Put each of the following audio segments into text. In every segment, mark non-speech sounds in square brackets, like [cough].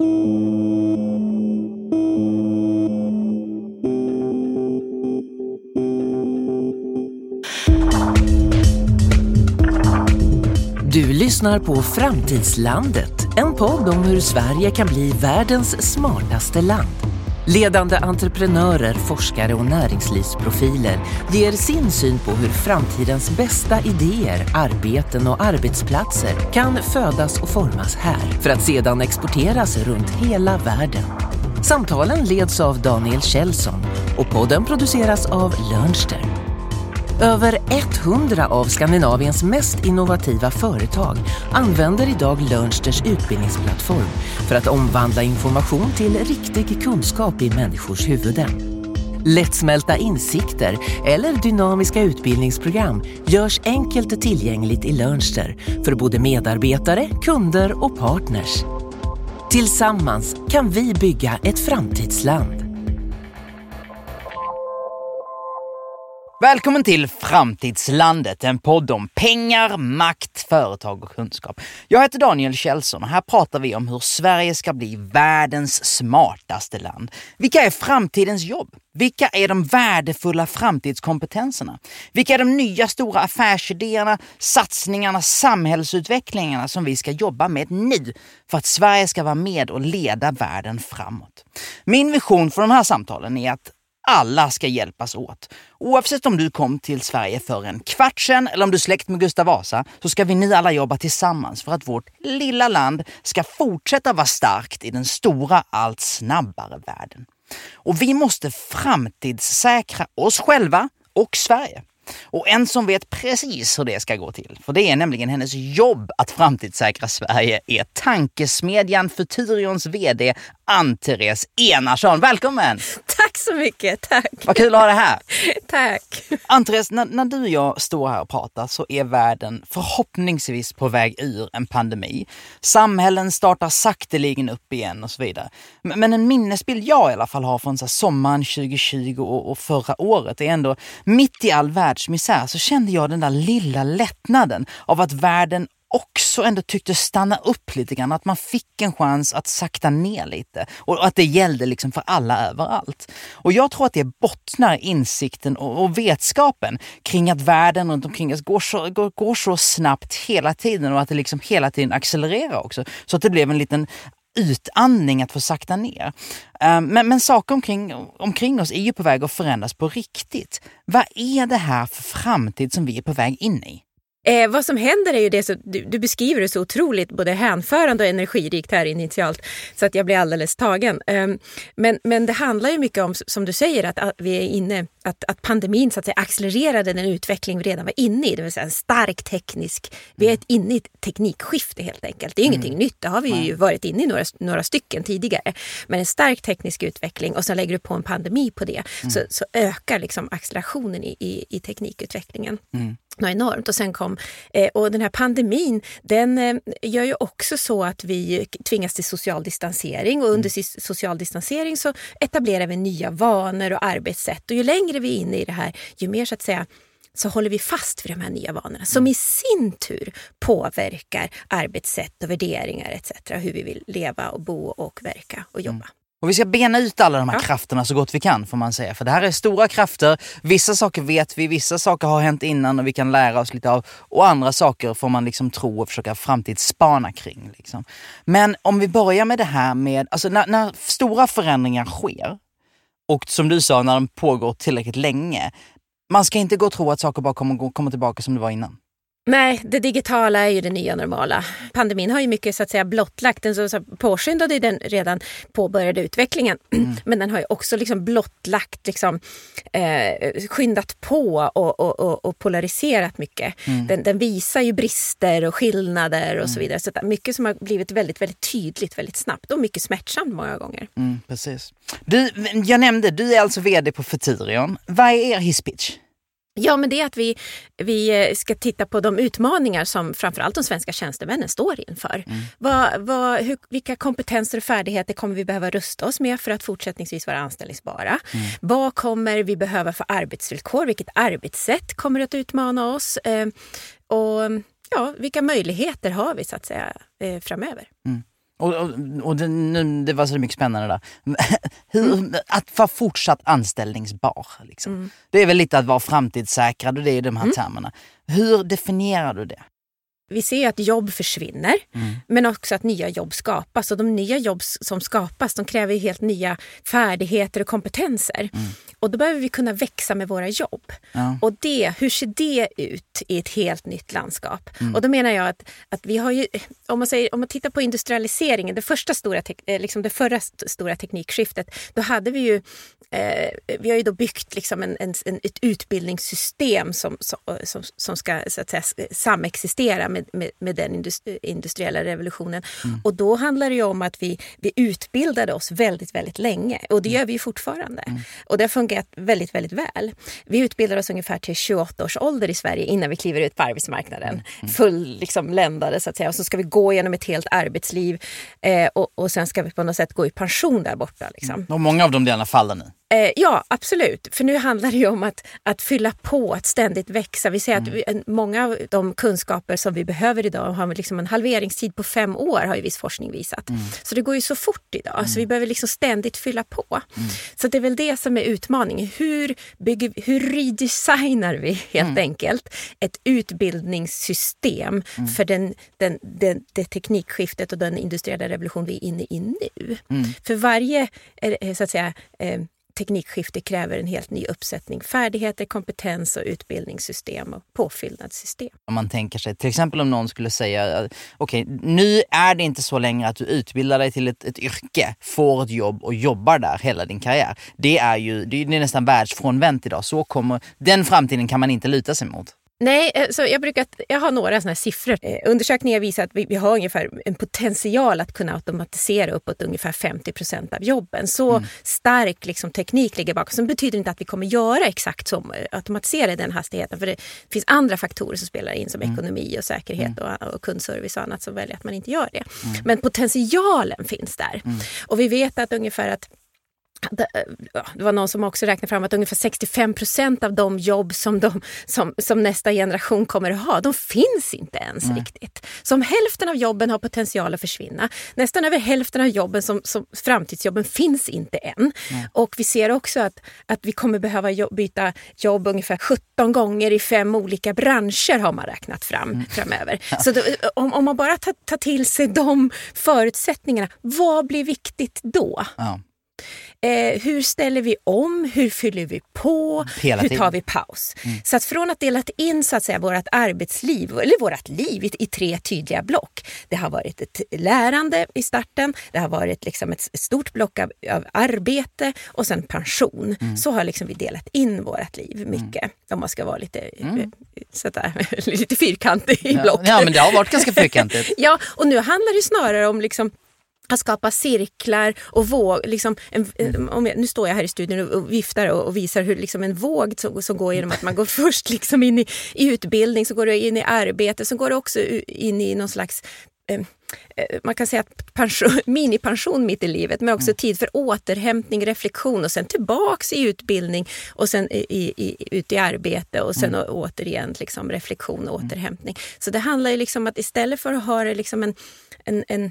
Du lyssnar på Framtidslandet, en podd om hur Sverige kan bli världens smartaste land. Ledande entreprenörer, forskare och näringslivsprofiler ger sin syn på hur framtidens bästa idéer, arbeten och arbetsplatser kan födas och formas här för att sedan exporteras runt hela världen. Samtalen leds av Daniel Kjellson och podden produceras av Lönster. Över 100 av Skandinaviens mest innovativa företag använder idag Learnsters utbildningsplattform för att omvandla information till riktig kunskap i människors huvuden. Lättsmälta insikter eller dynamiska utbildningsprogram görs enkelt tillgängligt i Learnster för både medarbetare, kunder och partners. Tillsammans kan vi bygga ett framtidsland. Välkommen till Framtidslandet, en podd om pengar, makt, företag och kunskap. Jag heter Daniel Kjellson och här pratar vi om hur Sverige ska bli världens smartaste land. Vilka är framtidens jobb? Vilka är de värdefulla framtidskompetenserna? Vilka är de nya stora affärsidéerna, satsningarna, samhällsutvecklingarna som vi ska jobba med nu för att Sverige ska vara med och leda världen framåt? Min vision för de här samtalen är att alla ska hjälpas åt. Oavsett om du kom till Sverige för en kvart sedan eller om du är släkt med Gustav Vasa så ska vi nu alla jobba tillsammans för att vårt lilla land ska fortsätta vara starkt i den stora, allt snabbare världen. Och vi måste framtidssäkra oss själva och Sverige. Och en som vet precis hur det ska gå till, för det är nämligen hennes jobb att framtidssäkra Sverige, är tankesmedjan Futurions VD Ann-Therese Enarsson. Välkommen! Tack så mycket, tack! Vad kul att ha dig här! [laughs] tack! Ann-Therese, när, när, du och jag står här och pratar så är världen förhoppningsvis på väg ur en pandemi. Samhällen startar sakteligen upp igen och så vidare. Men, en minnesbild jag i alla fall har från så sommaren 2020 och, och förra året är ändå mitt i all världsmisär så kände jag den där lilla lättnaden av att världen också ändå tyckte stanna upp lite grann. Att man fick en chans att sakta ner lite. Och att det gällde liksom för alla överallt. Och jag tror att det bottnar insikten och, och vetskapen kring att världen runt omkring oss går så, går, går så snabbt hela tiden och att det liksom hela tiden accelererar också. Så att det blev en liten utandning att få sakta ner. Ehm, men, men saker omkring, omkring oss är ju på väg att förändras på riktigt. Vad är det här för framtid som vi är på väg in i? Eh, vad som händer är ju det, så, du, du, beskriver det så otroligt både hänförande och energirikt här initialt så att jag blir alldeles tagen. Eh, men, men det handlar ju mycket om, som du säger, att, att vi är inne, att, att pandemin så att säga accelererade den utveckling vi redan var inne i, det vill säga en stark teknisk, vi är ett inne i ett teknikskifte helt enkelt. Det är mm. ingenting nytt, det har vi ju varit inne i några, några stycken tidigare. Men en stark teknisk utveckling och så lägger du på en pandemi på det mm. så, så ökar liksom accelerationen i, i, i teknikutvecklingen. Mm något enormt. Och sen kom, eh, och den här pandemin den eh, gör ju också så att vi tvingas till social distansering och under mm. social distansering så etablerar vi nya vanor och arbetssätt. Och ju längre vi är inne i det här, ju mer så att säga så håller vi fast vid de här nya vanorna som i sin tur påverkar arbetssätt och värderingar etc. Hur vi vill leva och bo och verka och jobba. Mm. Och vi ska bena ut alla de här ja. krafterna så gott vi kan får man säga. För det här är stora krafter. Vissa saker vet vi, vissa saker har hänt innan och vi kan lära oss lite av. Och andra saker får man liksom tro och försöka framtidsspana kring. Liksom. Men om vi börjar med det här med, alltså när, när stora förändringar sker och som du sa, när de pågår tillräckligt länge. Man ska inte gå och tro att saker bara kommer kommer tillbaka som det var innan. Nej, det digitala är ju det nya normala. Pandemin har ju mycket så att säga blottlagt, den så, påskyndade den redan påbörjade utvecklingen. [clears throat] Mm. Men den har ju också liksom blottlagt, liksom, eh, skyndat på och, och, och, och polariserat mycket. Mm. Den, den, visar ju brister och skillnader och mm. så vidare. Så mycket som har blivit väldigt, väldigt tydligt väldigt snabbt och mycket smärtsamt många gånger. Mm, precis. Du, jag nämnde, du är alltså VD på Futurion. Vad är er hisspitch? Ja, men det är att vi, vi eh, ska titta på de utmaningar som framförallt de svenska tjänstemännen står inför. Mm. Vad, vad, hur, vilka kompetenser och färdigheter kommer vi behöva rusta oss med för att fortsättningsvis vara anställningsbara? Mm. Vad kommer vi behöva för arbetsvillkor? Vilket arbetssätt kommer att utmana oss? Eh, och ja, vilka möjligheter har vi så att säga eh, framöver? Mm. Och, och, och det, nu, det var så mycket spännande där. [laughs] Hur. Att vara fortsatt anställningsbar. Liksom. Mm. Det är väl lite att vara framtidssäkrad och det är de här mm. termerna. Hur definierar du det? Vi ser att jobb försvinner, mm. men också att nya jobb skapas. Och de nya jobb som skapas de kräver helt nya färdigheter och kompetenser. Mm. Och då behöver vi kunna växa med våra jobb. Ja. Och det, hur ser det ut i ett helt nytt landskap? Mm. Och då menar jag att, att vi har ju, om man, säger, om man tittar på industrialiseringen, det, första stora, eh, liksom det förra stora teknikskiftet, då hade vi ju eh, vi har ju då byggt liksom en, en, ett utbildningssystem som, som, som ska så att säga, samexistera med, med, med den industriella revolutionen. Mm. Och då handlar det om att vi, vi utbildade oss väldigt, väldigt länge och det mm. gör vi fortfarande. Mm. Och det har fungerat väldigt, väldigt väl. Vi utbildar oss ungefär till 28 års ålder i Sverige innan vi kliver ut på arbetsmarknaden. Mm. mm. Full liksom, ländade så att säga. Och så ska vi gå igenom ett helt arbetsliv eh, och, och sen ska vi på något sätt gå i pension där borta. Liksom. Mm. Och många av de delarna faller nu. Eh, ja, absolut. För nu handlar det ju om att, att fylla på, att ständigt växa. Vi ser mm. att vi, många av de kunskaper som vi behöver idag har liksom en halveringstid på fem år har ju viss forskning visat. Mm. Så det går ju så fort idag, mm. så vi behöver liksom ständigt fylla på. Mm. Så det är väl det som är utmaningen. Hur, bygger, hur redesignar vi helt mm. enkelt ett utbildningssystem mm. för den, den, den, det teknikskiftet och den industriella revolution vi är inne i nu? För varje eh, så att säga, eh, teknikskifte kräver en helt ny uppsättning färdigheter, kompetens och utbildningssystem och påfyllnadssystem. Om man tänker sig, till exempel om någon skulle säga, okej okay, nu är det inte så längre att du utbildar dig till ett, ett yrke, får ett jobb och jobbar där hela din karriär. Det är ju det är nästan världsfrånvänt idag. Så kommer, den framtiden kan man inte luta sig mot. Nej, eh, så jag, brukar, jag har några såna siffror. Eh, undersökningar visar att vi, vi, har ungefär en potential att kunna automatisera uppåt ungefär 50 procent av jobben. Så mm. stark liksom, teknik ligger bakom. Som betyder inte att vi kommer göra exakt som eh, automatisera den hastigheten. För det finns andra faktorer som spelar in som mm. ekonomi och säkerhet mm. och, och, kundservice och annat som väljer att man inte gör det. Mm. Men potentialen finns där. Mm. Och vi vet att ungefär att det var någon som också räknade fram att ungefär 65 procent av de jobb som, de, som, som, nästa generation kommer att ha, de finns inte ens mm. riktigt. Så om hälften av jobben har potential att försvinna, nästan över hälften av jobben som, som framtidsjobben finns inte än. Mm. Och vi ser också att, att vi kommer behöva jobb, byta jobb ungefär 17 gånger i fem olika branscher har man räknat fram mm. framöver. [laughs] Ja. Så då, om, om man bara tar, tar till sig de förutsättningarna, vad blir viktigt då? Ja. Eh, hur ställer vi om? Hur fyller vi på? Hela hur tar vi paus? Mm. Så att från att delat in så att säga, vårt arbetsliv, eller vårt liv i, i, tre tydliga block. Det har varit ett lärande i starten, det har varit liksom ett, stort block av, av, arbete och sen pension. Mm. Så har liksom vi delat in vårt liv mycket. Mm. Om man ska vara lite, mm. Eh, sådär, [laughs] lite fyrkantig i ja. block. Ja, men det har varit ganska fyrkantigt. [laughs] ja, och nu handlar det snarare om liksom att skapa cirklar och våg. Liksom en, mm. om jag, nu står jag här i studion och, och viftar och, och, visar hur liksom en våg som, som går genom att man går [laughs] först liksom in i, i utbildning, så går det in i arbete, så går det också in i någon slags eh, eh, man kan säga att pension, [laughs] minipension mitt i livet, men också mm. tid för återhämtning, reflektion och sen tillbaks i utbildning och sen i, i, ut i arbete och sen mm. återigen liksom reflektion och mm. återhämtning. Så det handlar ju liksom att istället för att ha det liksom en, en, en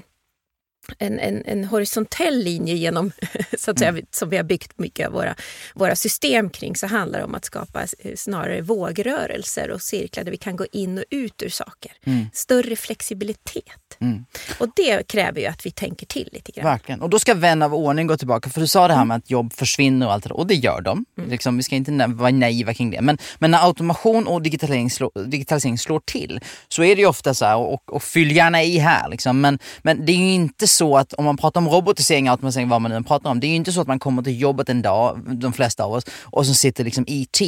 en, en, en horisontell linje genom, [laughs] så att säga, mm. som vi har byggt mycket av våra, våra system kring, så handlar det om att skapa snarare vågrörelser och cirklar där vi kan gå in och ut ur saker. Mm. Större flexibilitet. Mm. Och det kräver ju att vi tänker till lite grann. Verkligen. Och då ska vän av ordning gå tillbaka, för du sa det här mm. med att jobb försvinner och allt det där, och det gör de. Mm. Liksom, vi ska inte vara naiva kring det. Men, men när automation och digitalisering, slår, digitalisering slår till så är det ju ofta så här, och, och fyll gärna i här, liksom. men, men det är ju inte så att om man pratar om robotisering, automatisering, vad man nu pratar om. Det är ju inte så att man kommer till jobbet en dag, de flesta av oss, och så sitter liksom IT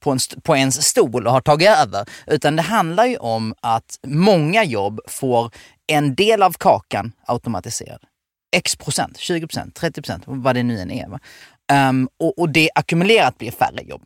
på, en, på ens stol och har tagit över. Utan det handlar ju om att många jobb får en del av kakan automatiserad. X procent, 20 procent, 30 procent, vad det nu än är. Um, och, och det ackumulerat blir färre jobb.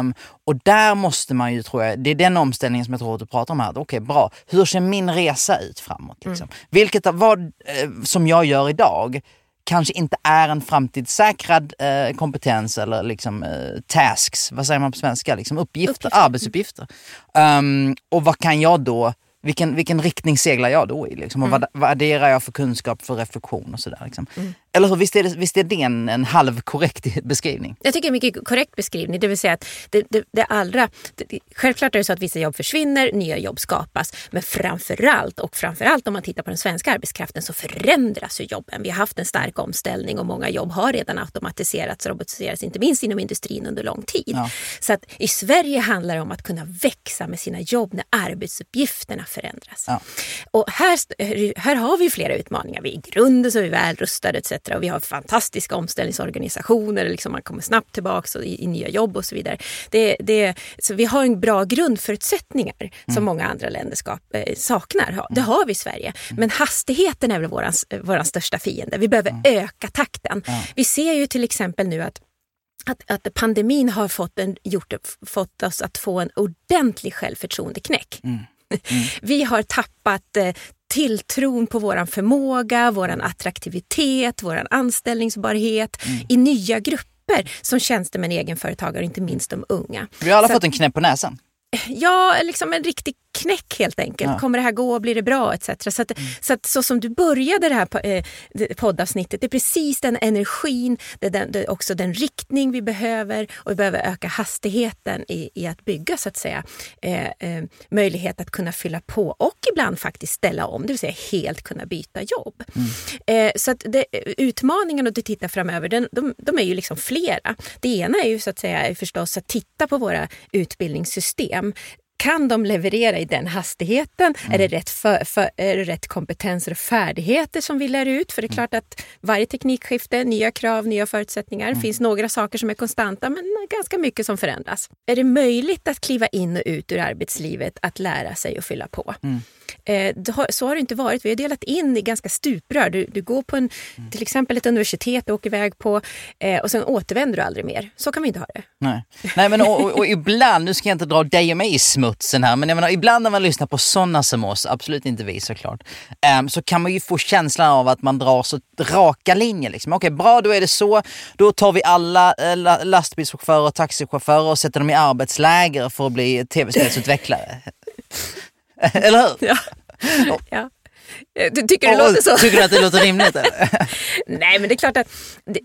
Um, och där måste man ju, tror jag, det är den omställningen som jag tror att du pratar om här. Okej, okay, bra. Hur ser min resa ut framåt? Liksom? Mm. Vilket vad eh, som jag gör idag kanske inte är en framtidssäkrad eh, kompetens eller liksom eh, tasks, vad säger man på svenska? Liksom uppgifter, Uppgifter. arbetsuppgifter. Um, och vad kan jag då vilken, vilken riktning seglar jag då i? Liksom? Och mm. vad, vad adderar jag för kunskap, för reflektion och sådär? Liksom? Mm. Eller hur, visst är det, visst är det en, en halv korrekt [laughs] beskrivning? Jag tycker det är en mycket korrekt beskrivning. Det vill säga att det, det, det allra... Det, självklart är det så att vissa jobb försvinner, nya jobb skapas. Men framförallt, och framförallt om man tittar på den svenska arbetskraften, så förändras ju jobben. Vi har haft en stark omställning och många jobb har redan automatiserats och robotiserats, inte minst inom industrin under lång tid. Ja. Så att i Sverige handlar det om att kunna växa med sina jobb när arbetsuppgifterna förändras. Ja. Och här, här har vi flera utmaningar. Vi är i grunden så är vi väl rustade etc. Och vi har fantastiska omställningsorganisationer, liksom man kommer snabbt tillbaka i, i nya jobb och så vidare. Det, det, så vi har en bra grundförutsättningar mm. som många andra länder ska, eh, saknar. Det har vi i Sverige. Mm. Men hastigheten är väl vår största fiende. Vi behöver mm. öka takten. Ja. Vi ser ju till exempel nu att att, att pandemin har fått, en, gjort, fått oss att få en ordentlig självförtroendeknäck. Mm. Mm. [laughs] Vi har tappat eh, tilltron på vår förmåga, vår attraktivitet, vår anställningsbarhet mm. i nya grupper som tjänstemän, egenföretagare och inte minst de unga. Vi har alla Så fått en knäpp på näsan. Ja, liksom en riktig knäck helt enkelt. Ja. Kommer det här gå? Blir det bra? Etc. Så, att, mm. så, att, så som du började det här eh, poddavsnittet, det är precis den energin, det den, det också den riktning vi behöver och vi behöver öka hastigheten i, i att bygga så att säga eh, eh, möjlighet att kunna fylla på och ibland faktiskt ställa om, det vill säga helt kunna byta jobb. Mm. Eh, så att det, utmaningarna du tittar framöver, den, de, de, är ju liksom flera. Det ena är ju så att säga förstås att titta på våra utbildningssystem kan de leverera i den hastigheten? Mm. Är, det rätt för, för, är det rätt kompetenser och färdigheter som vi lär ut? För det är mm. klart att varje teknikskifte, nya krav, nya förutsättningar. Mm. finns några saker som är konstanta men ganska mycket som förändras. Är det möjligt att kliva in och ut ur arbetslivet, att lära sig och fylla på? Mm. Eh, så har det inte varit. Vi har delat in i ganska stuprör. Du, du går på en, mm. till exempel ett universitet och åker iväg på eh, och sen återvänder du aldrig mer. Så kan vi inte ha det. Nej, Nej men och, och, och ibland, nu ska jag inte dra dig och mig i smutsen här, men jag menar, ibland när man lyssnar på sådana som oss, absolut inte vi såklart, um, så kan man ju få känslan av att man drar så raka linjer. Liksom. Okej, bra, då är det så. Då tar vi alla äh, lastbilschaufförer och taxichaufförer och sätter dem i arbetsläger för att bli tv-spelsutvecklare. [laughs] Eller hur? Ja. ja. Eh, tycker du det låter så? Tycker du att det låter rimligt? [laughs] Nej, men det är klart att,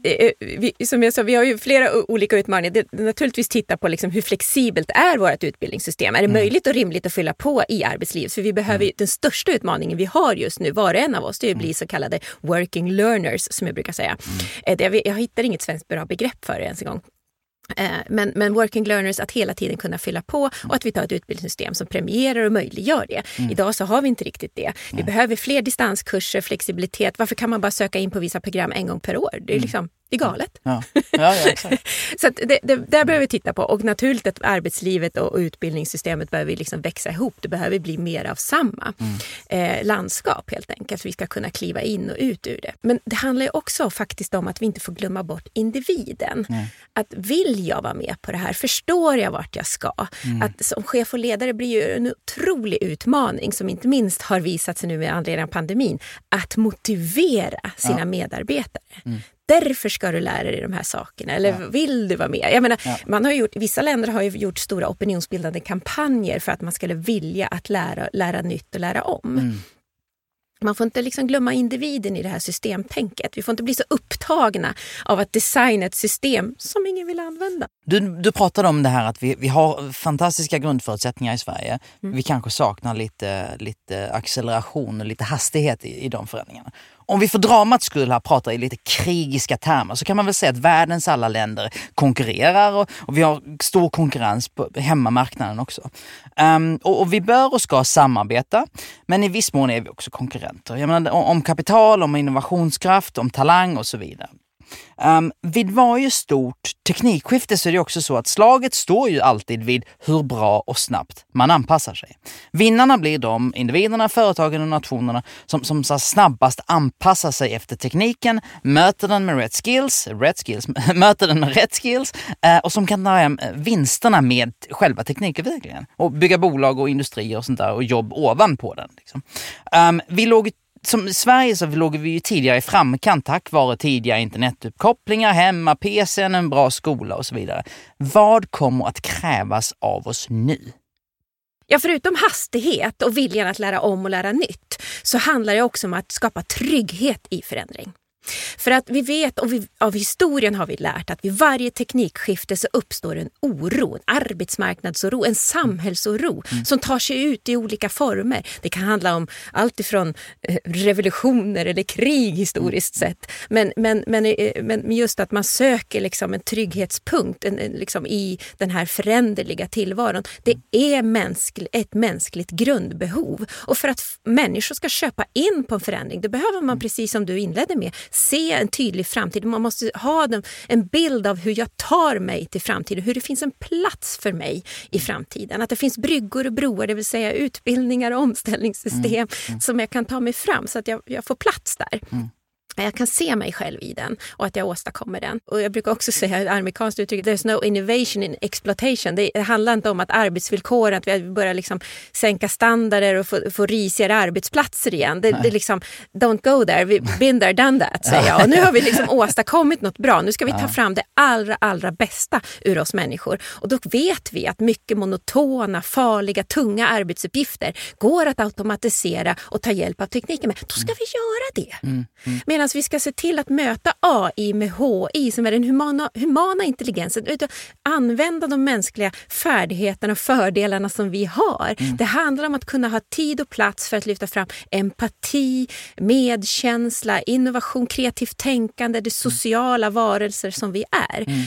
eh, vi, som jag sa, vi har ju flera olika utmaningar. Det, naturligtvis titta på liksom hur flexibelt är vårt utbildningssystem? Är det mm. möjligt och rimligt att fylla på i arbetslivet? För vi behöver mm. den största utmaningen vi har just nu, var och en av oss, det är att bli mm. så kallade working learners, som jag brukar säga. Mm. Det, jag hittar inget svenskt bra begrepp för det ens en gång. Eh, men, men working learners, att hela tiden kunna fylla på och att vi tar ett utbildningssystem som premierar och möjliggör det. Mm. Idag så har vi inte riktigt det. Vi mm. behöver fler distanskurser, flexibilitet. Varför kan man bara söka in på vissa program en gång per år? Det är mm. liksom, är galet. Ja. Ja, ja, [laughs] så det, det, där behöver vi titta på. Och naturligt att arbetslivet och utbildningssystemet behöver liksom växa ihop. Det behöver bli mer av samma mm. eh, landskap helt enkelt. Så vi ska kunna kliva in och ut ur det. Men det handlar ju också faktiskt om att vi inte får glömma bort individen. Mm. Att vill jag vara med på det här? Förstår jag vart jag ska? Mm. Att som chef och ledare blir ju en otrolig utmaning som inte minst har visat sig nu med anledning av pandemin. Att motivera sina medarbetare. Därför ska du lära dig de här sakerna. Eller ja. vill du vara med? Jag menar, ja. man har gjort, vissa länder har gjort stora opinionsbildande kampanjer för att man skulle vilja att lära, lära nytt och lära om. Mm. Man får inte liksom glömma individen i det här systemtänket. Vi får inte bli så upptagna av att designa ett system som ingen vill använda. Du, du pratade om det här att vi, vi har fantastiska grundförutsättningar i Sverige. Mm. Vi kanske saknar lite, lite acceleration och lite hastighet i, i de förändringarna. Om vi för dramats skull här pratar i lite krigiska termer så kan man väl säga att världens alla länder konkurrerar och, och vi har stor konkurrens på hemmamarknaden också. Um, och, och, vi bör och ska samarbeta, men i viss mån är vi också konkurrenter. Jag menar, om kapital, om innovationskraft, om talang och så vidare. Um, vid varje stort teknikskifte så är det också så att slaget står ju alltid vid hur bra och snabbt man anpassar sig. Vinnarna blir de individerna, företagen och nationerna som, som så snabbast anpassar sig efter tekniken, möter den med rätt skills, rätt skills, [laughs] möter den med rätt skills uh, och som kan ta hem eh, vinsterna med själva teknikutvecklingen och bygga bolag och industrier och sånt där och jobb ovanpå den. Liksom. Um, vi låg som i Sverige så låg vi ju tidigare i framkant tack vare tidiga internetuppkopplingar, hemma, PCn, en bra skola och så vidare. Vad kommer att krävas av oss nu? Ja, förutom hastighet och viljan att lära om och lära nytt så handlar det också om att skapa trygghet i förändring. För att vi vet, och vi, av historien har vi lärt att vid varje teknikskifte så uppstår en oro, en arbetsmarknadsoro, en samhällsoro mm. som tar sig ut i olika former. Det kan handla om allt ifrån eh, revolutioner eller krig historiskt mm. sett. Men, men, men, eh, men just att man söker liksom en trygghetspunkt en, liksom i den här föränderliga tillvaron. Det är mänskl ett mänskligt grundbehov. Och för att människor ska köpa in på en förändring, då behöver man precis som du inledde med se en tydlig framtid. Man måste ha en bild av hur jag tar mig till framtiden, hur det finns en plats för mig i framtiden. Att det finns bryggor och broar, det vill säga utbildningar och omställningssystem mm. Mm. som jag kan ta mig fram så att jag, jag får plats där. Mm jag kan se mig själv i den och att jag åstadkommer den. Och jag brukar också säga ett amerikanskt uttryck, there's no innovation in exploitation. Det handlar inte om att arbetsvillkoren, att vi börjar liksom sänka standarder och få, få risigare arbetsplatser igen. Det, det är liksom, don't go there, we've been there, done that, säger jag. Och nu har vi liksom [laughs] åstadkommit något bra. Nu ska vi ta fram det allra, allra bästa ur oss människor. Och då vet vi att mycket monotona, farliga, tunga arbetsuppgifter går att automatisera och ta hjälp av tekniken med. Då ska vi göra det. Mm. Mm. Medan vi ska se till att möta AI med HI som är den humana, humana intelligensen. Utan använda de mänskliga färdigheterna och fördelarna som vi har. Mm. Det handlar om att kunna ha tid och plats för att lyfta fram empati, medkänsla, innovation, kreativt tänkande, det sociala varelser som vi är. Mm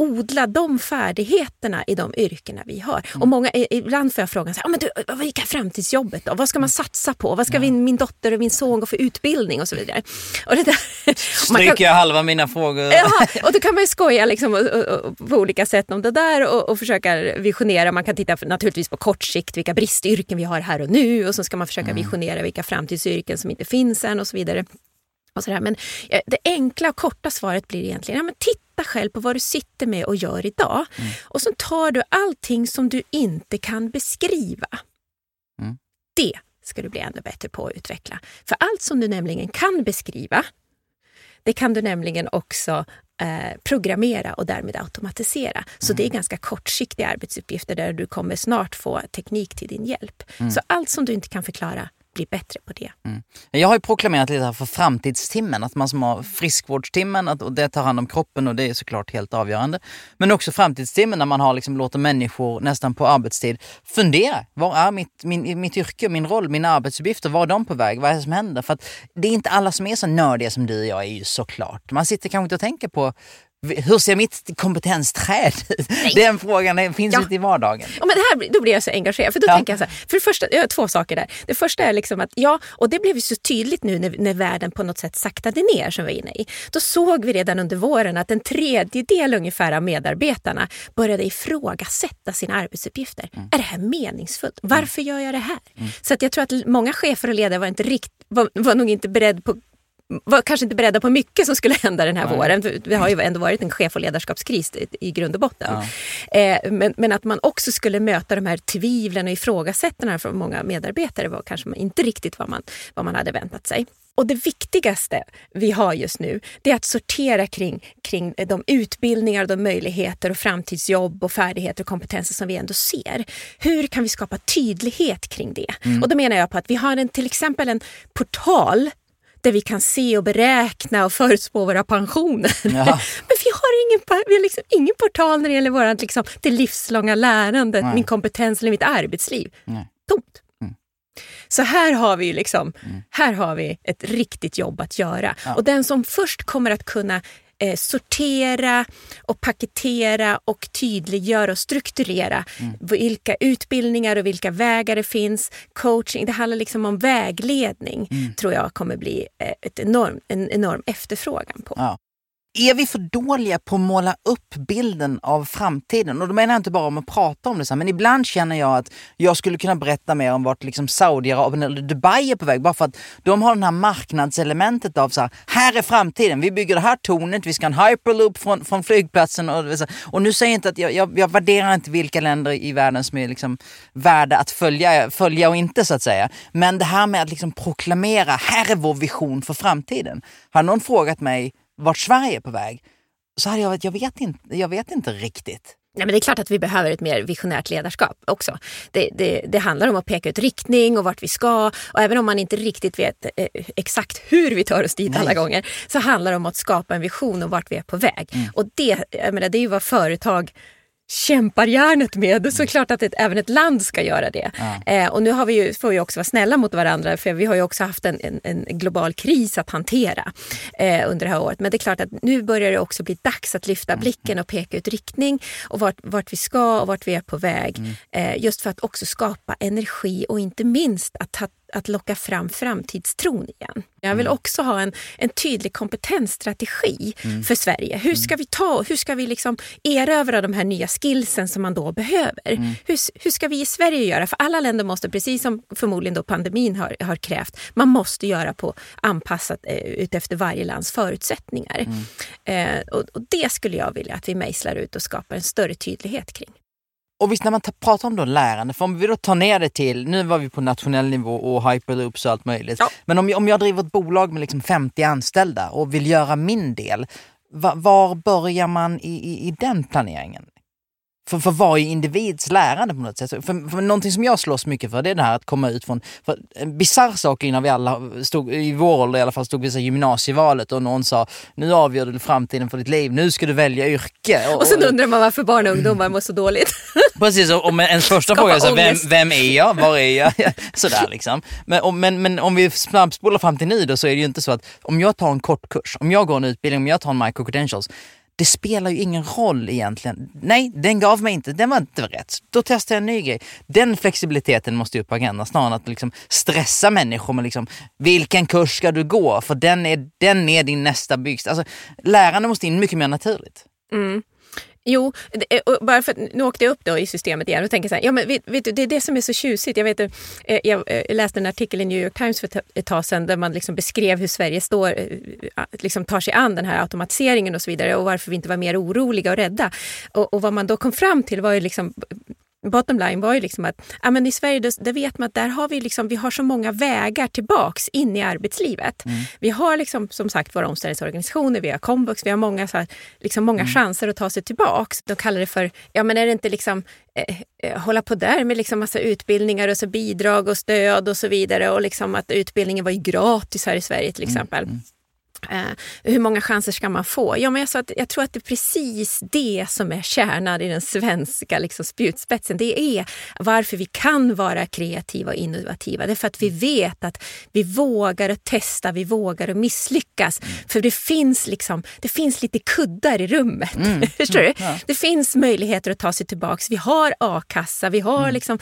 odla de färdigheterna i de yrkena vi har. Mm. Och många, ibland får jag frågan, så här, men du, vilka är framtidsjobbet då? Vad ska man satsa på? Vad ska ja. min, min dotter och min son gå för utbildning och så vidare? Och det där, [laughs] Stryker kan, jag halva mina frågor. [laughs] Ja, och då kan man ju skoja liksom, och, och, och, på olika sätt om det där och, och försöka visionera. Man kan titta naturligtvis på kort sikt, vilka bristyrken vi har här och nu och så ska man försöka mm. visionera vilka framtidsyrken som inte finns än och så vidare. Och så men det enkla och korta svaret blir egentligen, ja, men titta själv på vad du sitter med och gör idag. Mm. Och så tar du allting som du inte kan beskriva. Mm. Det ska du bli ännu bättre på att utveckla. För allt som du nämligen kan beskriva, det kan du nämligen också eh, programmera och därmed automatisera. Så mm. det är ganska kortsiktiga arbetsuppgifter där du kommer snart få teknik till din hjälp. Mm. Så allt som du inte kan förklara, bli bättre på det. Mm. Jag har ju proklamerat lite här för framtidstimmen, att man som har friskvårdstimmen, att, och det tar hand om kroppen och det är såklart helt avgörande. Men också framtidstimmen när man har liksom låter människor nästan på arbetstid fundera. Var är mitt, min, mitt yrke, min roll, mina arbetsuppgifter? Var är de på väg? Vad är det som händer? För att det är inte alla som är så nördiga som du och jag är ju såklart. Man sitter kanske inte och tänker på hur ser mitt kompetensträd ut? Den frågan finns ja. inte i vardagen. Ja, men här, då blir jag så engagerad. För då ja. tänker jag så här, för det första, jag har två saker där. Det första är liksom att, ja, och det blev ju så tydligt nu när, när världen på något sätt saktade ner som vi var inne i. Då såg vi redan under våren att en tredjedel ungefär av medarbetarna började ifrågasätta sina arbetsuppgifter. Mm. Är det här meningsfullt? Varför mm. gör jag det här? Mm. Så att jag tror att många chefer och ledare var, inte rikt, var, var nog inte beredd på var kanske inte beredda på mycket som skulle [laughs] hända den här Nej. våren. Det har ju ändå varit en chef och ledarskapskris i grund och botten. Ja. Eh, men, men, att man också skulle möta de här tvivlen och ifrågasättandena från många medarbetare var kanske inte riktigt vad man, vad man hade väntat sig. Och det viktigaste vi har just nu det är att sortera kring, kring de utbildningar, de möjligheter och framtidsjobb och färdigheter och kompetenser som vi ändå ser. Hur kan vi skapa tydlighet kring det? Mm. Och då menar jag på att vi har en, till exempel en portal där vi kan se och beräkna och förutspå våra pensioner. Ja. [laughs] Men vi har, ingen, vi har liksom ingen portal när det gäller vårat, liksom, det livslånga lärandet, Nej. min kompetens eller mitt arbetsliv. Nej. Tomt. Mm. Så här har vi liksom, mm. här har vi ett riktigt jobb att göra. Ja. Och den som först kommer att kunna eh, sortera och paketera och tydliggöra och strukturera mm. vilka utbildningar och vilka vägar det finns. Coaching, det handlar liksom om vägledning mm. tror jag kommer bli eh, ett enorm, en enorm efterfrågan på. Ja. Är vi för dåliga på att måla upp bilden av framtiden? Och då menar jag inte bara om att prata om det, så här, men ibland känner jag att jag skulle kunna berätta mer om vart liksom Saudiarabien eller Dubai är på väg. Bara för att de har det här marknadselementet av så här, här är framtiden, vi bygger det här tornet, vi ska ha en hyperloop från, från flygplatsen. Och, och nu säger jag inte att jag, jag, jag värderar inte vilka länder i världen som är liksom värda att följa, följa och inte så att säga. Men det här med att liksom proklamera, här är vår vision för framtiden. Har någon frågat mig vart Sverige är på väg så hade jag varit, jag vet inte, jag vet inte riktigt. Ja, men det är klart att vi behöver ett mer visionärt ledarskap också. Det, det, det, handlar om att peka ut riktning och vart vi ska. Och även om man inte riktigt vet eh, exakt hur vi tar oss dit Nej. alla gånger så handlar det om att skapa en vision om vart vi är på väg. Mm. Och det, jag menar, det är ju vad företag kämpar järnet med. Så klart att ett, även ett land ska göra det. Ja. Eh, och nu har vi ju, får vi också vara snälla mot varandra för vi har ju också haft en, en, en global kris att hantera eh, under det här året. Men det är klart att nu börjar det också bli dags att lyfta mm. blicken och peka ut riktning och vart, vart vi ska och vart vi är på väg. Mm. Eh, just för att också skapa energi och inte minst att ta att locka fram framtidstron igen. Jag vill mm. också ha en, en tydlig kompetensstrategi mm. för Sverige. Hur ska vi ta, hur ska vi liksom erövra de här nya skillsen som man då behöver? Mm. Hur, hur ska vi i Sverige göra? För alla länder måste, precis som förmodligen då pandemin har, har krävt, man måste göra på anpassat eh, utefter varje lands förutsättningar. Mm. Eh, och, och det skulle jag vilja att vi mejslar ut och skapar en större tydlighet kring. Och visst när man pratar om då lärande, för om vi då tar ner det till, nu var vi på nationell nivå och hyperloops och allt möjligt. Ja. Men om jag, om jag driver ett bolag med liksom 50 anställda och vill göra min del, var, var börjar man i, i, i den planeringen? För, för varje individs lärande på något sätt. För, för någonting som jag slåss mycket för det är det här att komma ut från, för en bisarr sak innan vi alla stod, i vår ålder i alla fall, stod vid gymnasievalet och någon sa nu avgör du framtiden för ditt liv, nu ska du välja yrke. Och, och sen undrar man varför barn och ungdomar mår så dåligt. [laughs] Precis, och, och ens första fråga är så, vem, vem är jag, var är jag? [laughs] Sådär liksom. Men, och, men, men om vi snabbspolar fram till nu då så är det ju inte så att om jag tar en kort kurs, om jag går en utbildning, om jag tar en micro credentials, det spelar ju ingen roll egentligen. Nej, den gav mig inte, den var inte rätt. Då testar jag en ny grej. Den flexibiliteten måste upp på agendan snarare än att liksom stressa människor med liksom, vilken kurs ska du gå? För den är, den är din nästa byggst. Alltså, lärande måste in mycket mer naturligt. Mm. Jo, eh, bara för att nu åkte jag upp då i systemet igen och tänker så här, ja men vet, vet du, det är det som är så tjusigt. Jag, vet, eh, jag eh, läste en artikel i New York Times för ett tag sedan där man liksom beskrev hur Sverige står, liksom tar sig an den här automatiseringen och så vidare och varför vi inte var mer oroliga och rädda. Och, och vad man då kom fram till var ju liksom bottom line var ju liksom att ja, men i Sverige där, vet man att där har vi, liksom, vi har så många vägar tillbaks in i arbetslivet. Mm. Vi har liksom, som sagt våra omställningsorganisationer, vi har komvux, vi har många, så här, liksom många mm. chanser att ta sig tillbaks. De kallar det för, ja men är det inte liksom eh, eh, hålla på där med liksom massa utbildningar och så bidrag och stöd och så vidare och liksom att utbildningen var ju gratis här i Sverige till mm. exempel. Mm. Uh, hur många chanser ska man få? Ja, men jag, sa att jag tror att det är precis det som är kärnan i den svenska liksom, spjutspetsen. Det är varför vi kan vara kreativa och innovativa. Det är för att vi vet att vi vågar att testa, vi vågar att misslyckas. Mm. För det finns, liksom, det finns lite kuddar i rummet. Mm. [laughs] Förstår du? Mm. Ja. Det finns möjligheter att ta sig tillbaks. Vi har a-kassa, vi har mm. liksom,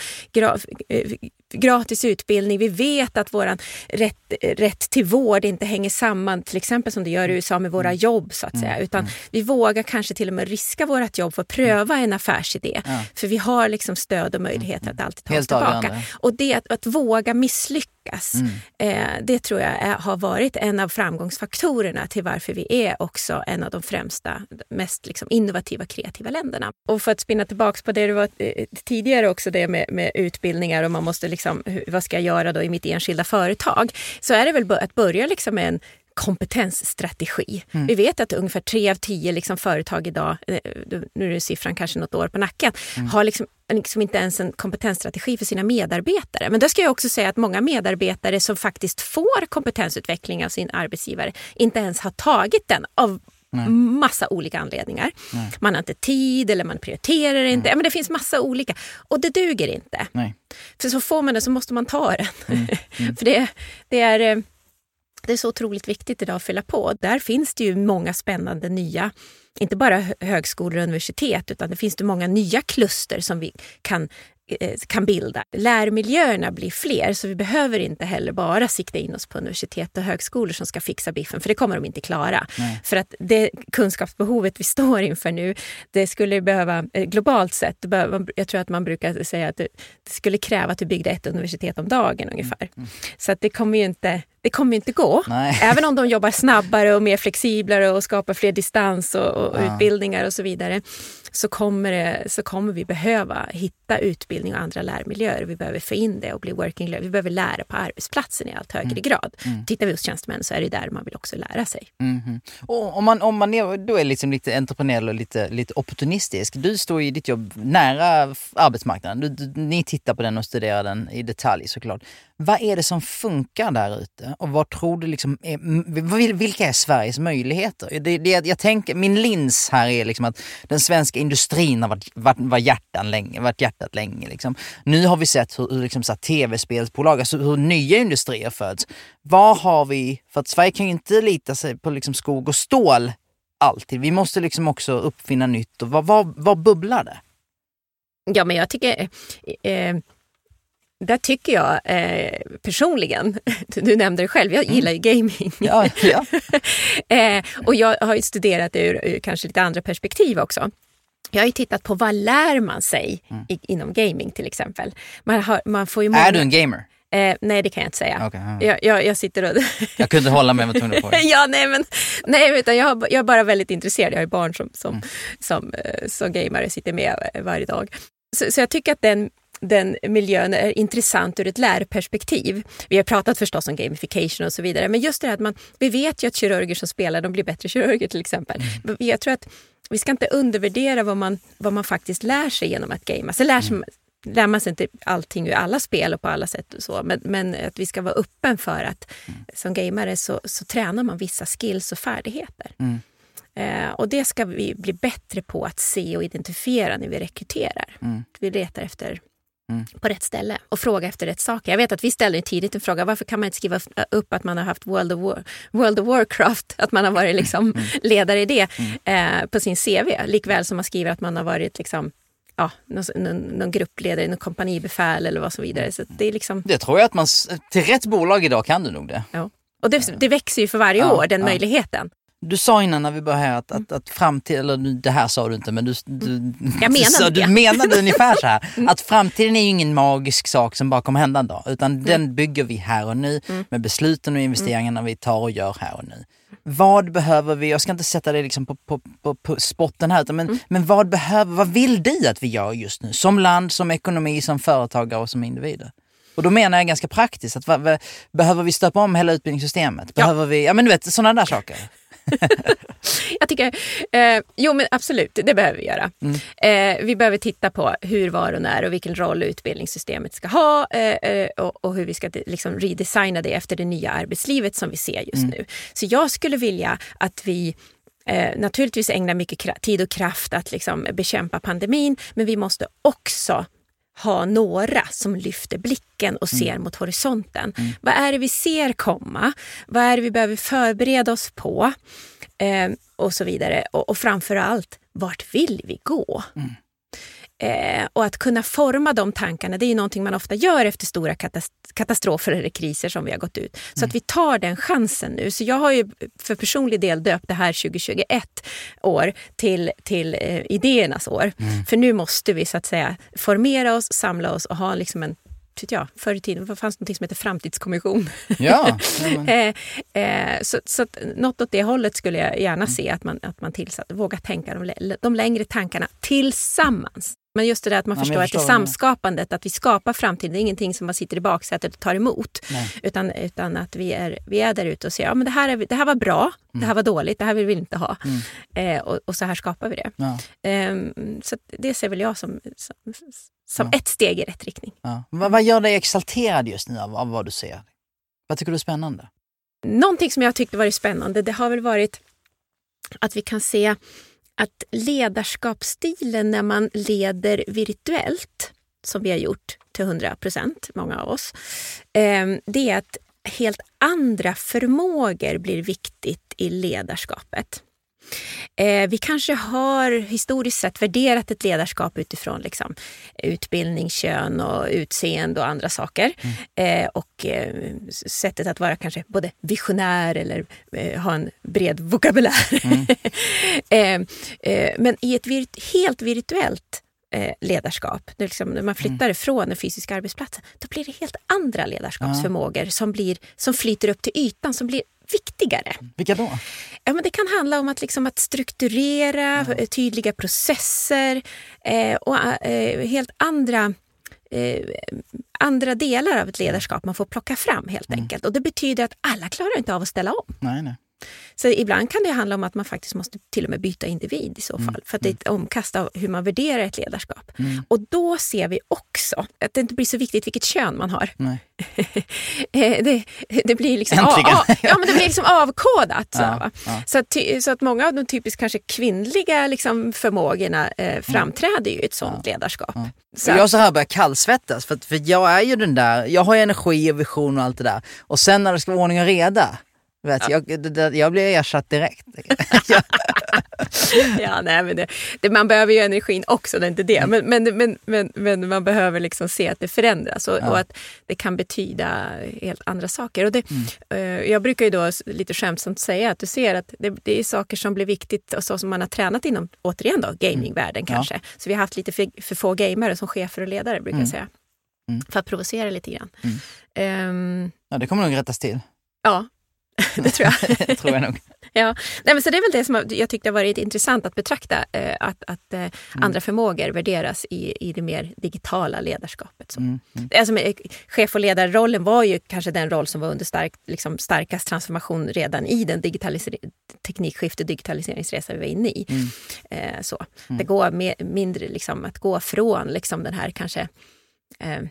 eh, gratis utbildning. Vi vet att vår rätt, rätt till vård inte hänger samman till exempel som det gör i USA med våra mm. jobb. så att säga. Mm. Utan mm. vi vågar kanske till och med riska vårt jobb för att pröva en affärsidé. Ja. För vi har liksom stöd och möjligheter att alltid ta oss tillbaka. Och det att, att våga misslyckas lyckas. Mm. Eh, det tror jag är, har varit en av framgångsfaktorerna till varför vi är också en av de främsta, mest liksom innovativa, kreativa länderna. Och för att spinna tillbaks på det du var eh, tidigare också, det med, med utbildningar och man måste liksom, vad ska jag göra då i mitt enskilda företag? Så är det väl att börja liksom med en kompetensstrategi. Mm. Vi vet att ungefär tre av tio liksom företag idag, eh, nu är siffran kanske något år på nacken, mm. har liksom, liksom inte ens en kompetensstrategi för sina medarbetare. Men då ska jag också säga att många medarbetare som faktiskt får kompetensutveckling av sin arbetsgivare inte ens har tagit den av Nej. massa olika anledningar. Nej. Man har inte tid eller man prioriterar inte. Men det finns massa olika. Och det duger inte. Nej. För så får man det så måste man ta den. Mm. Mm. [laughs] för det, det är eh, det är så otroligt viktigt idag att fylla på. Där finns det ju många spännande nya, inte bara högskolor och universitet, utan det finns det många nya kluster som vi kan eh, kan bilda. Lärmiljöerna blir fler så vi behöver inte heller bara sikta in oss på universitet och högskolor som ska fixa biffen för det kommer de inte klara. Nej. För att det kunskapsbehovet vi står inför nu, det skulle behöva eh, globalt sett, jag tror att man brukar säga att det, skulle kräva att vi byggde ett universitet om dagen ungefär. Mm. Mm. Så att det kommer ju inte det kommer inte gå. Nej. [laughs] Även om de jobbar snabbare och mer flexiblare och skapar fler distans och, och Ja. utbildningar och så vidare så kommer, det, så kommer vi behöva hitta utbildning och andra lärmiljöer. Vi behöver få in det och bli working learner. Vi behöver lära på arbetsplatsen i allt högre Mm. grad. Tittar vi hos tjänstemän så är det där man vill också lära sig. Mhm. Och om man, om man är, då är liksom lite entreprenöriell och lite, lite opportunistisk. Du står i ditt jobb nära arbetsmarknaden. Du, du, ni tittar på den och studerar den i detalj såklart. Vad är det som funkar där ute? Och vad tror du liksom är, vilka är Sveriges möjligheter? Det, det, jag tänker, min lins här är liksom att den svenska industrin har varit, varit, varit, hjärtan länge, varit hjärtat länge. Liksom. Nu har vi sett hur, hur liksom så tv-spelsbolag, alltså hur nya industrier föds. Vad har vi, för att Sverige kan ju inte lita sig på liksom skog och stål alltid. Vi måste liksom också uppfinna nytt och vad, vad, vad bubblar det? Ja, men jag tycker... Eh, där tycker jag eh, personligen, [laughs] du nämnde det själv, jag gillar ju gaming. Ja, ja. [laughs] Eh, och jag har ju studerat det ur, ur kanske lite andra perspektiv också. Jag har ju tittat på vad lär man sig i, inom gaming till exempel. Man, har, man får ju många, Är du en gamer? eh, nej, det kan jag inte säga. Okej, ja. Jag, jag, jag sitter och... Jag kunde hålla mig, var tvungen få det. [laughs] ja, nej, men, nej, utan jag, jag är bara väldigt intresserad. Jag har ju barn som, som, Mm. som, eh, som gamare, sitter med eh, varje dag. Så, så jag tycker att den, den miljön är intressant ur ett lärperspektiv. Vi har pratat förstås om gamification och så vidare, men just det här att man, vi vet ju att kirurger som spelar, de blir bättre kirurger till exempel. Men Jag tror att vi ska inte undervärdera vad man, vad man faktiskt lär sig genom att gamea. Så lär, sig, lär man sig inte allting ur alla spel och på alla sätt och så, men, men att vi ska vara öppen för att som gamare så, så tränar man vissa skills och färdigheter. Mm. Eh, och det ska vi bli bättre på att se och identifiera när vi rekryterar. Mm. Vi letar efter Mm. på rätt ställe och fråga efter rätt saker. Jag vet att vi ställde tidigt en fråga, varför kan man inte skriva upp att man har haft World of, War, World of Warcraft, att man har varit liksom Mm. ledare i det eh, på sin CV, likväl som man skriver att man har varit liksom Ja, någon, någon, gruppledare, någon kompanibefäl eller vad så vidare. Så det är liksom, Det tror jag att man, till rätt bolag idag kan du nog det. ja. Och det, det växer ju för varje Ja, år, den ja. möjligheten. Du sa innan när vi började här att, att, att framtid, eller det här sa du inte men du, du, Jag menade så, du menade ungefär så här [laughs] att framtiden är ju ingen magisk sak som bara kommer hända en dag utan den bygger vi här och nu med besluten och investeringarna vi tar och gör här och nu. Vad behöver vi, jag ska inte sätta det liksom på, på, på, på spotten här, utan men, men vad, behöver, vad vill du att vi gör just nu? Som land, som ekonomi, som företagare och som individer. Och då menar jag ganska praktiskt, att behöver vi stöpa om hela utbildningssystemet? Behöver vi, ja men du vet sådana där saker. [laughs] Jag tycker, eh, jo men absolut, det behöver vi göra. Eh, vi behöver titta på hur, var och när och vilken roll utbildningssystemet ska ha eh, eh, och, och hur vi ska liksom redesigna det efter det nya arbetslivet som vi ser just nu. Så jag skulle vilja att vi eh, naturligtvis ägnar mycket tid och kraft att liksom bekämpa pandemin, men vi måste också ha några som lyfter blicken och ser mot horisonten. Vad är det vi ser komma? Vad är det vi behöver förbereda oss på? Eh, och så vidare. Och, och framför allt, vart vill vi gå? Eh, och att kunna forma de tankarna, det är ju någonting man ofta gör efter stora katas- katastrofer eller kriser som vi har gått ut. Så att vi tar den chansen nu. Så jag har ju för personlig del döpt det här 2021 år till, till eh, idéernas år. För nu måste vi så att säga formera oss, samla oss och ha liksom en vet jag, förr i tiden fanns det något som heter framtidskommission. Ja, [laughs] Eh, eh, så, så att något åt det hållet skulle jag gärna se att man, att man tillsatte. Våga tänka de, de längre tankarna tillsammans. Men just det där att man Ja, förstår jag att det är förstår samskapandet, att vi skapar framtiden, det är ingenting som man sitter i baksätet och tar emot. Nej. Utan, utan att vi är, vi är där ute och säger ja, men det, här är, det här var bra, det Mm. här var dåligt, det här vill vi inte ha. Eh, och, och så här skapar vi det. ja, Ehm, så det ser väl jag som, som, som Ja. ett steg i rätt riktning. Vad, vad gör dig exalterad just nu av, av vad du ser? Vad tycker du är spännande? Någonting som jag tyckte varit spännande, det har väl varit att vi kan se att ledarskapsstilen när man leder virtuellt, som vi har gjort till 100 procent, många av oss, eh, det är att helt andra förmågor blir viktigt i ledarskapet. Eh, vi kanske har historiskt sett värderat ett ledarskap utifrån liksom, utbildning, kön och utseende och andra saker. Eh, och eh, sättet att vara kanske både visionär eller eh, ha en bred vokabulär. [laughs] eh, eh, men i ett virt- helt virtuellt ledarskap. Det liksom, när man flyttar mm. ifrån den fysiska arbetsplatsen, då blir det helt andra ledarskapsförmågor ja. som, blir, som flyter upp till ytan, som blir viktigare. Vilka då? Ja, men det kan handla om att, liksom, att strukturera ja. tydliga processer eh, och eh, helt andra eh, andra delar av ett ledarskap man får plocka fram helt mm. enkelt. Och det betyder att alla klarar inte av att ställa om. Nej, nej. Så ibland kan det handla om att man faktiskt måste till och med byta individ i så mm. fall. Mm. För att det är ett omkast av hur man värderar ett ledarskap. Mm. Och då ser vi också att det inte blir så viktigt vilket kön man har. [laughs] Eh, det, det, blir liksom, av, ja, men det blir liksom avkodat. Så, ja, ja. Så, att, så att många av de typiskt kanske kvinnliga liksom, förmågorna eh, mm. framträder ju i ett sånt ja. ledarskap. Så. Jag så här börjar kallsvettas för, för jag är ju den där, jag har energi och vision och allt det där. Och sen när det ska vara ordning och reda, Vet, ja. jag, jag blir ersatt direkt. [laughs] ja, nej, men det, det, man behöver ju energin också, det är inte det. Men, men, men, men, men man behöver liksom se att det förändras och, ja. och, att det kan betyda helt andra saker. Och det, mm. uh, jag brukar ju då lite skämtsamt säga att du ser att det, det är saker som blir viktigt och så som man har tränat inom, återigen då, gamingvärlden mm. kanske. Ja. Så vi har haft lite för, för få gamare som chefer och ledare brukar mm. jag säga. Mm. För att provocera lite grann. Um, ja, det kommer nog rättas till. Ja, [laughs] det tror jag. [laughs] tror jag nog. Ja. Nej, men så det är väl det som jag tyckte har varit intressant att betrakta, eh, att, att eh, mm. andra förmågor värderas i, i det mer digitala ledarskapet. Så. Mm. Mm. Alltså, eh, chef och ledarrollen var ju kanske den roll som var under stark, liksom, starkast transformation redan i den teknikskifte digitaliseringsresa vi var inne i. Mm. Så. Det går med, mindre liksom, att gå från liksom, den här kanske eh,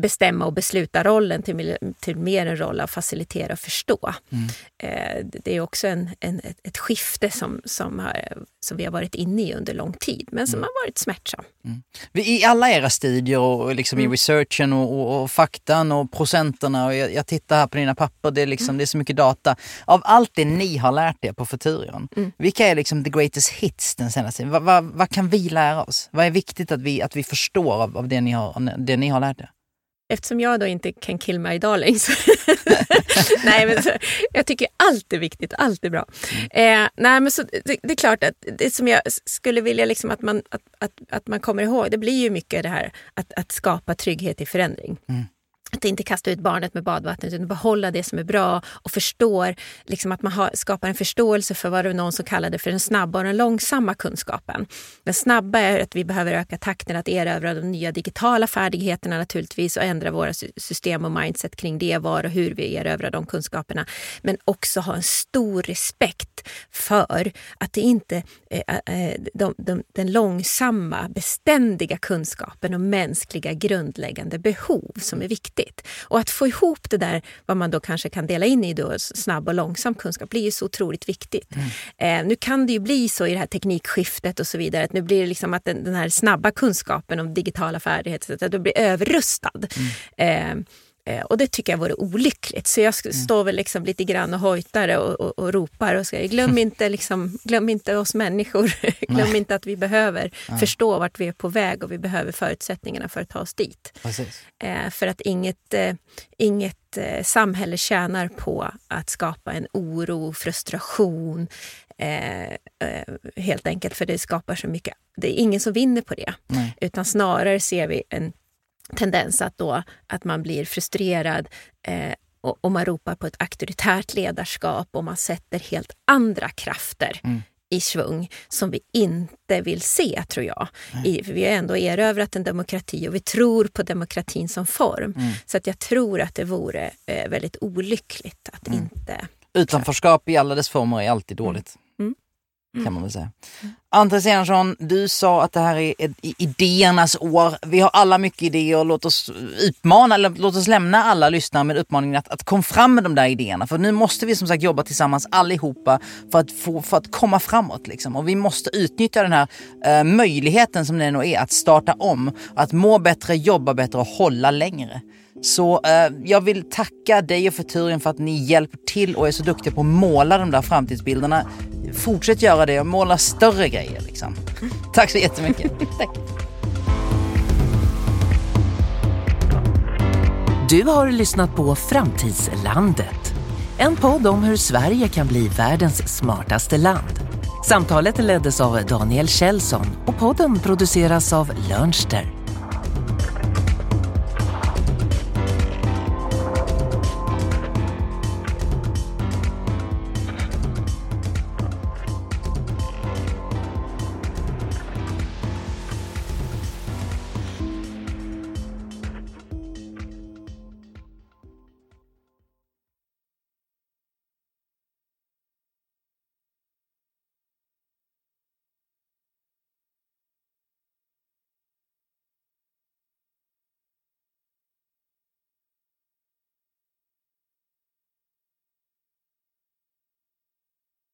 bestämma och besluta rollen till, till mer en roll av facilitera och förstå. Mm. Eh, det är också en, en, ett skifte som, som, har, som vi har varit inne i under lång tid, men som mm. har varit smärtsam. Mm. I alla era studier och liksom i mm. researchen och, och, och, faktan och procenterna, och jag, jag, tittar här på dina papper, det är, liksom, mm. det är så mycket data. Av allt det ni har lärt er på Futurion, mm. vilka är liksom the greatest hits den senaste tiden? Vad, vad, vad, kan vi lära oss? Vad är viktigt att vi, att vi förstår av, av det, ni har, det ni har lärt er? Eftersom jag då inte kan kill my darling så [laughs] nej, men så, jag tycker allt är viktigt, allt är bra. Eh, nej, men så, det, det, är klart att det som jag skulle vilja liksom att, man, att, att, att man kommer ihåg, det blir ju mycket det här att, att skapa trygghet i förändring. Mm att inte kasta ut barnet med badvattnet utan behålla det som är bra och förstår, liksom att man har, skapar en förståelse för vad det var någon som kallade för den snabba och den långsamma kunskapen. Den snabba är att vi behöver öka takten, att erövra de nya digitala färdigheterna naturligtvis och ändra våra system och mindset kring det, var och hur vi erövrar de kunskaperna. Men också ha en stor respekt för att det inte är eh, de, de, den långsamma, beständiga kunskapen och mänskliga grundläggande behov som är viktiga viktigt. Och att få ihop det där, vad man då kanske kan dela in i då, snabb och långsam kunskap, blir ju så otroligt viktigt. Mm. Eh, nu kan det ju bli så i det här teknikskiftet och så vidare, att nu blir det liksom att den, den här snabba kunskapen om digitala färdigheter, att du blir överrustad. Mm. Eh, och det tycker jag vore olyckligt. Så jag mm. står väl liksom lite grann och hojtar och, och, och ropar och säger glöm [laughs] inte, liksom, glöm inte oss människor. [laughs] glöm Nej. inte att vi behöver Nej. förstå vart vi är på väg och vi behöver förutsättningarna för att ta oss dit. Eh, för att inget, eh, inget eh, samhälle tjänar på att skapa en oro, frustration, Eh, eh, helt enkelt för det skapar så mycket. Det är ingen som vinner på det. Nej. Utan snarare ser vi en tendens att, då, att man blir frustrerad eh, och, och, man ropar på ett auktoritärt ledarskap och man sätter helt andra krafter mm. i svung som vi inte vill se, tror jag. I, vi har ändå erövrat en demokrati och vi tror på demokratin som form. Mm. Så att jag tror att det vore eh, väldigt olyckligt att mm. inte... Utanförskap i alla dess former är alltid dåligt. Mm. Mm. kan man väl säga. Andres Enarsson, du sa att det här är idéernas år. Vi har alla mycket idéer. Låt oss utmana, eller låt oss lämna alla lyssnare med uppmaningen att, att komma fram med de där idéerna. För nu måste vi som sagt jobba tillsammans allihopa för att, få, för att komma framåt. Liksom. Och vi måste utnyttja den här uh, möjligheten som det nog är att starta om, att må bättre, jobba bättre och hålla längre. Så eh, jag vill tacka dig och Futurien för att ni hjälper till och är så duktiga på att måla de där framtidsbilderna. Fortsätt göra det och måla större grejer liksom. Tack så jättemycket. [laughs] Tack. Du har lyssnat på Framtidslandet. En podd om hur Sverige kan bli världens smartaste land. Samtalet leddes av Daniel Kjellson och podden produceras av Lönster.